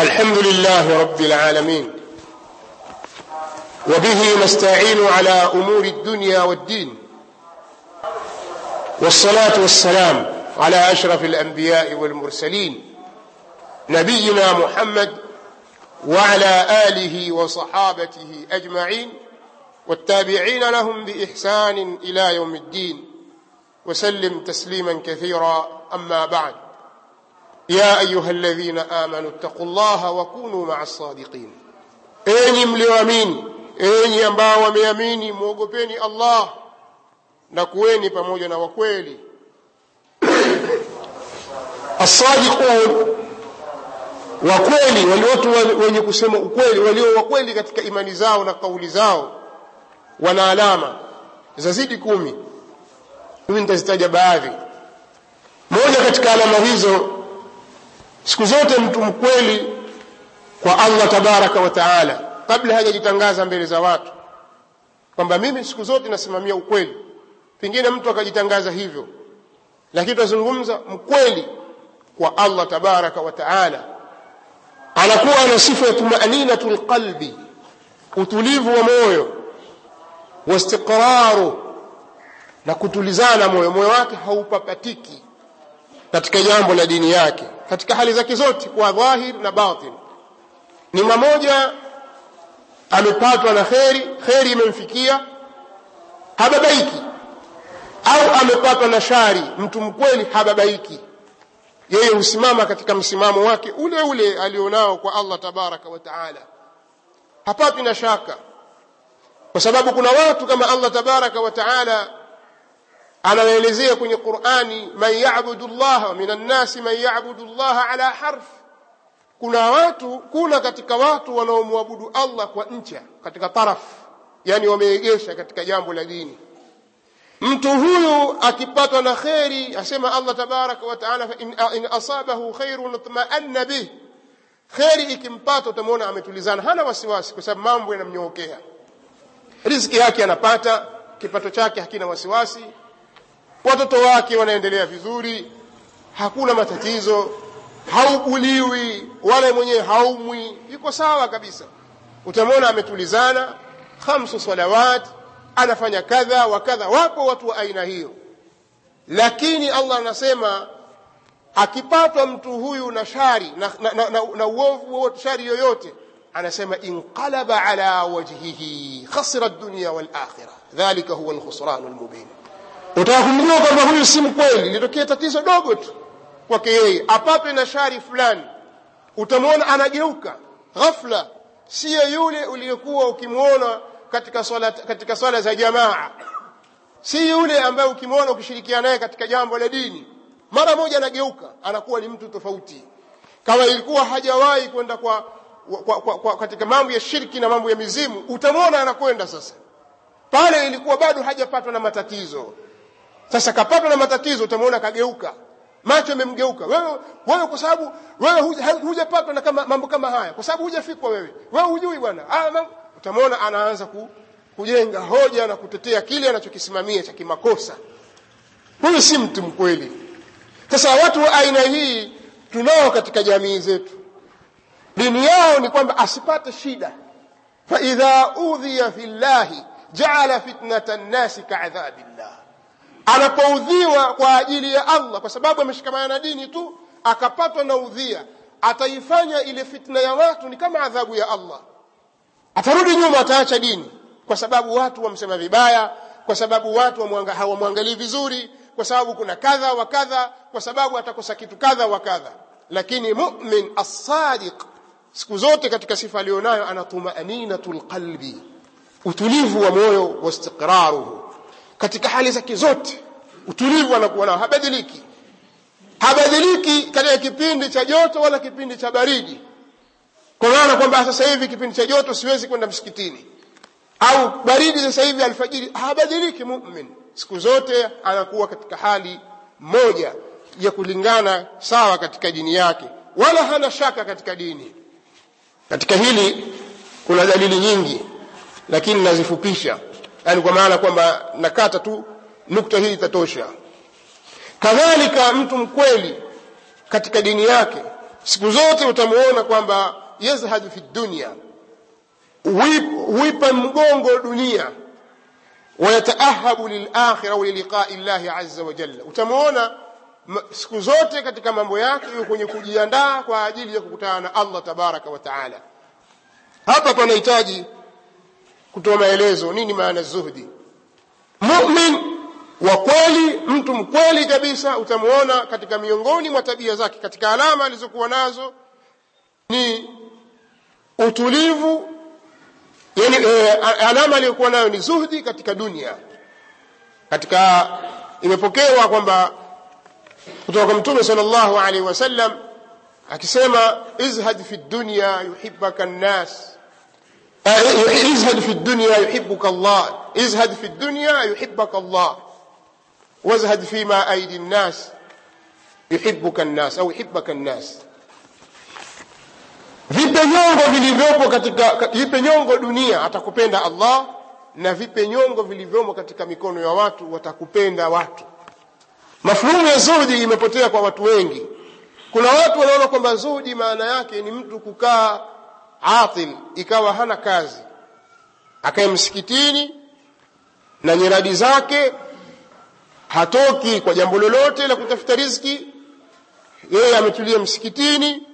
الحمد لله رب العالمين. وبه نستعين على أمور الدنيا والدين. والصلاة والسلام على أشرف الأنبياء والمرسلين. نبينا محمد وعلى آله وصحابته أجمعين. والتابعين لهم بإحسان إلى يوم الدين. وسلم تسليما كثيرا. أما بعد. ya ayuha alladhina amanu ittaqullaha wa kunu maa sadiqin, enyi mlioamini, enyi ambao wameamini, mwogopeni Allah na kuweni pamoja na wakweli. Asadiqun, wakweli, watu wenye kusema ukweli, walio wakweli katika imani zao na kauli zao, wana alama zazidi kumi. Mimi nitazitaja baadhi. Moja katika alama hizo siku zote mtu mkweli kwa allah tabaraka wa taala kabla hajajitangaza mbele za watu kwamba mimi siku zote nasimamia ukweli. Pengine mtu akajitangaza hivyo lakini tunazungumza mkweli kwa allah tabaraka wa taala. Anakuwa na sifa ya tumaninatu lqalbi utulivu wa moyo wastiqraru na kutulizana moyo. Moyo wake haupapatiki katika jambo la dini yake katika hali zake zote kwa dhahir na batin. Ni mmoja amepatwa na kheri kheri imemfikia hababaiki. Au amepatwa na shari mtu mkweli hababaiki. Yeye husimama katika msimamo wake ule ule alionao kwa allah tabaraka wa taala. Hapati na shaka. Kwa sababu kuna watu kama allah tabaraka wa taala anawaelezea kwenye qurani man yabudu llaha minan nasi man yabudu llaha ala harf. Kuna watu kuna katika watu wanaomwabudu allah kwa ncha katika taraf yani wameegesha katika jambo la dini. Mtu huyu akipatwa na kheri asema allah tabaraka wa taala in, in asabahu khairun tmaanna bih. Kheri ikimpata utamwona ametulizana. Hana wasiwasi kwa sababu mambo yanamnyookea. Riziki yake anapata kipato chake hakina wasiwasi watoto wake wanaendelea vizuri hakuna matatizo haubuliwi wala mwenyewe haumwi yuko sawa kabisa utamwona ametulizana khamsu salawat anafanya kadha wa kadha wapo watu wa aina hiyo lakini allah anasema akipatwa mtu huyu na shari na, na, na, na, na uovu wowote shari yoyote anasema inqalaba ala wajhihi khasira dunya walakhira dhalika huwa lkhusranu lmubin utaka kumjua kwamba huyu si mkweli litokea tatizo dogo tu kwake yeye. Apatwe na shari fulani. Utamwona anageuka. Ghafla siyo yule uliyekuwa ukimwona katika swala, katika swala za jamaa. Si yule ambaye ukimwona ukishirikiana naye katika jambo la dini. Mara moja anageuka anakuwa ni mtu tofauti. Kama ilikuwa hajawahi kwenda kwa, kwa, kwa, kwa katika mambo ya shirki na mambo ya mizimu utamwona anakwenda sasa. Pale ilikuwa bado hajapatwa na matatizo sasa kapatwa na matatizo utamwona kageuka. Macho yamemgeuka. Wewe wewe kwa sababu wewe hujapatwa na kama mambo kama haya. Kwa sababu hujafikwa wewe. Wewe hujui bwana. Utamwona anaanza ku, kujenga hoja na kutetea kile anachokisimamia cha kimakosa. Huyu si mtu mkweli. Sasa watu wa aina hii tunao katika jamii zetu. Dini yao ni kwamba asipate shida. Faidha udhiya fi llahi jaala fitnata nnasi kaadhabillah anapoudhiwa kwa ajili ya allah kwa sababu ameshikamana na dini tu akapatwa na udhia ataifanya ile fitna ya watu ni kama adhabu ya allah. Atarudi nyuma ataacha dini kwa sababu watu wamsema vibaya kwa sababu watu hawamwangalii vizuri kwa sababu kuna kadha wa kadha kwa sababu atakosa kitu kadha wa kadha. Lakini mumin assadiq siku zote katika sifa aliyonayo ana tumaninatu lqalbi utulivu wa moyo wastiqraruhu katika hali zake zote. Utulivu anakuwa nao habadiliki. Habadiliki katika kipindi cha joto wala kipindi cha baridi. Kwa maana kwamba sasa hivi kipindi cha joto siwezi kwenda msikitini. Au baridi sasa hivi alfajiri habadiliki mumin. Siku zote anakuwa katika hali moja ya kulingana sawa katika dini yake. Wala hana shaka katika dini. Katika hili kuna dalili nyingi lakini nazifupisha yani kwa maana kwamba nakata tu nukta hii itatosha. Kadhalika mtu mkweli katika dini yake siku zote utamuona kwamba yazhadu fi dunya huipa mgongo dunia. Wayataahabu lilakhira waliliqai liliqai llahi azza wajalla utamuona siku zote katika mambo yake yuko kwenye kujiandaa kwa ajili ya kukutana na allah tabaraka wa taala. Hapa panahitaji kutoa maelezo. Nini maana zuhdi? Mumin wa kweli mtu mkweli kabisa utamuona katika miongoni mwa tabia zake katika alama alizokuwa nazo ni utulivu yani e, alama aliyokuwa nayo ni zuhdi katika dunia. Katika imepokewa kwamba kutoka kwa mtume sallallahu alaihi wasallam akisema izhad fi dunya yuhibbaka nnas izhad fi dunya yuhibbuka Allah izhad fi dunya yuhibbaka Allah wazhad fima aidi nnas yuhibbuka nnas au yuhibbaka nnas vipe nyongo vilivyopo katika vipe nyongo dunia atakupenda Allah na vipe nyongo vilivyomo katika mikono ya watu watakupenda watu. Mafhumu ya zuhdi imepotea kwa watu wengi. Kuna watu wanaona kwamba zuhdi maana yake ni mtu kukaa atil ikawa hana kazi. Akae msikitini na nyiradi zake hatoki kwa jambo lolote la kutafuta riziki. Yeye ametulia msikitini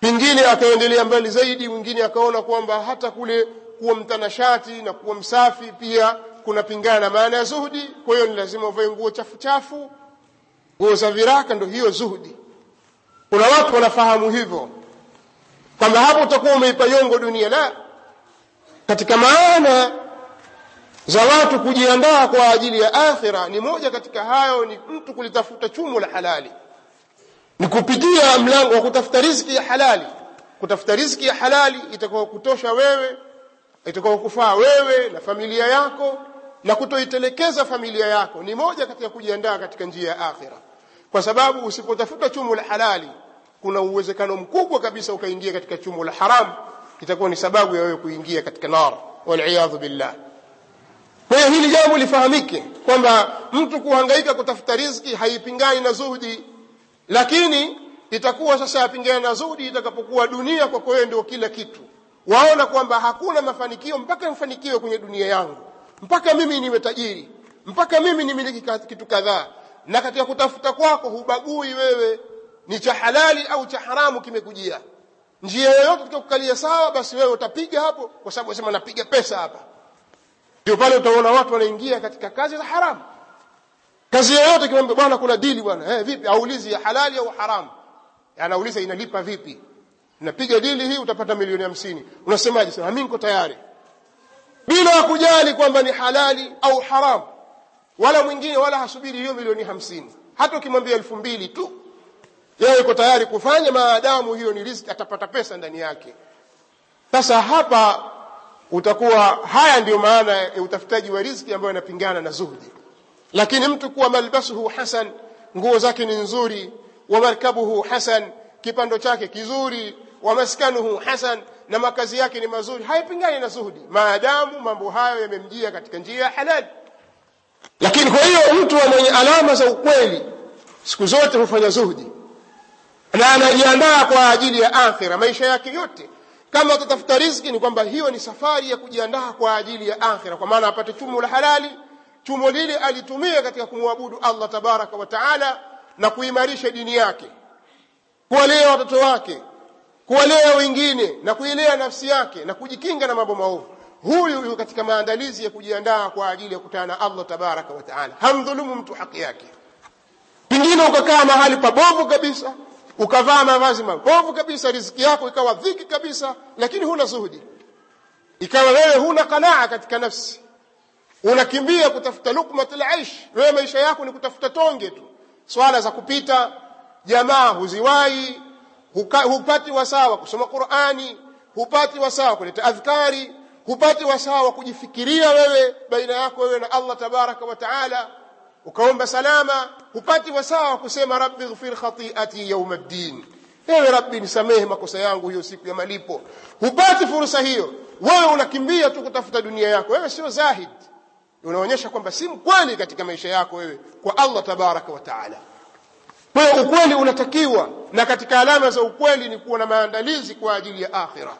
pengine akaendelea mbali zaidi mwingine akaona kwamba hata kule kuwa mtanashati na kuwa msafi pia kunapingana na maana ya zuhudi. Kwa hiyo ni lazima uvae nguo chafu chafu nguo za viraka ndo hiyo zuhudi. Kuna watu wanafahamu hivyo kwamba hapo utakuwa umeipa yongo dunia. La katika maana za watu kujiandaa kwa ajili ya akhira ni moja katika hayo ni mtu kulitafuta chumo la halali. Ni kupitia mlango wa kutafuta riziki ya halali. Kutafuta riziki ya halali itakuwa kutosha wewe itakuwa kufaa wewe na familia yako na kutoitelekeza familia yako. Ni moja katika kujiandaa katika njia ya akhira. Kwa sababu usipotafuta chumo la halali kuna uwezekano mkubwa kabisa ukaingia katika chumo la haram itakuwa ni sababu ya wewe kuingia katika nar waliyadhu billah. Kwa hili jambo lifahamike kwamba mtu kuhangaika kutafuta riziki haipingani na zuhudi lakini itakuwa sasa yapingana na zuhudi itakapokuwa dunia kwako wewe ndio kila kitu. Waona kwamba hakuna mafanikio mpaka mfanikiwe kwenye dunia yangu mpaka mimi niwe tajiri mpaka mimi nimiliki kitu kadhaa na katika kutafuta kwako hubagui wewe ni cha halali au cha haramu kimekujia. Njia yoyote tukakukalia sawa basi wewe utapiga hapo kwa sababu unasema napiga pesa hapa. Ndio pale utaona watu wanaingia katika kazi za haramu. Kazi yoyote kimwambia bwana kuna dili bwana. Eh vipi? Aulizi ya halali au haramu? Anauliza inalipa vipi? Napiga dili hii utapata milioni hamsini. Unasemaje? Sema mimi niko tayari. Bila kujali kwamba ni halali au haramu. Wala mwingine wala hasubiri hiyo milioni hamsini. Hata ukimwambia elfu mbili tu yeye yuko tayari kufanya maadamu hiyo ni riziki atapata pesa ndani yake. Sasa hapa utakuwa haya ndiyo maana ya utafutaji wa riziki ambayo inapingana na zuhdi. Lakini mtu kuwa malbasuhu hasan nguo zake ni nzuri wa markabuhu hasan kipando chake kizuri wa maskanuhu hasan na makazi yake ni mazuri haipingani na zuhudi, maadamu mambo hayo yamemjia katika njia ya halali lakini kwa hiyo mtu mwenye alama za ukweli siku zote hufanya zuhdi na anajiandaa kwa ajili ya akhira maisha yake yote. Kama atatafuta riziki ni kwamba hiyo ni safari ya kujiandaa kwa ajili ya akhira kwa maana apate chumo la halali chumo lile alitumia katika kumwabudu allah tabaraka wa taala na kuimarisha dini yake. Kuwalea watoto wake kuwalea wengine na kuilea nafsi yake na kujikinga na mambo maovu. Huyu yuko katika maandalizi ya kujiandaa kwa ajili ya kutana na allah tabaraka wa taala. Hamdhulumu mtu haki yake. Pengine ukakaa mahali pabovu kabisa ukavaa mavazi mabovu kabisa riziki yako ikawa dhiki kabisa lakini huna zuhudi. Ikawa wewe huna qanaa katika nafsi. Unakimbia kutafuta lukmatul aish. Wewe maisha yako ni kutafuta tonge tu. Swala za kupita jamaa huziwai hupati wasawa wa kusoma qurani hupati wasawa wa kuleta adhkari hupati wasawa wa kujifikiria wewe baina yako wewe na allah tabaraka wa taala ukaomba salama hupati wasaa wa kusema rabbi ighfir khati'ati yawm ad-din. Ewe rabbi nisamehe makosa yangu hiyo siku ya malipo. Hupati fursa hiyo. Wewe unakimbia tu kutafuta dunia yako. Wewe sio zahid. Unaonyesha kwamba si mkweli katika maisha yako wewe kwa allah tabaraka wa taala. Kwa ukweli unatakiwa na katika alama za ukweli ni kuwa na maandalizi kwa ajili ya akhira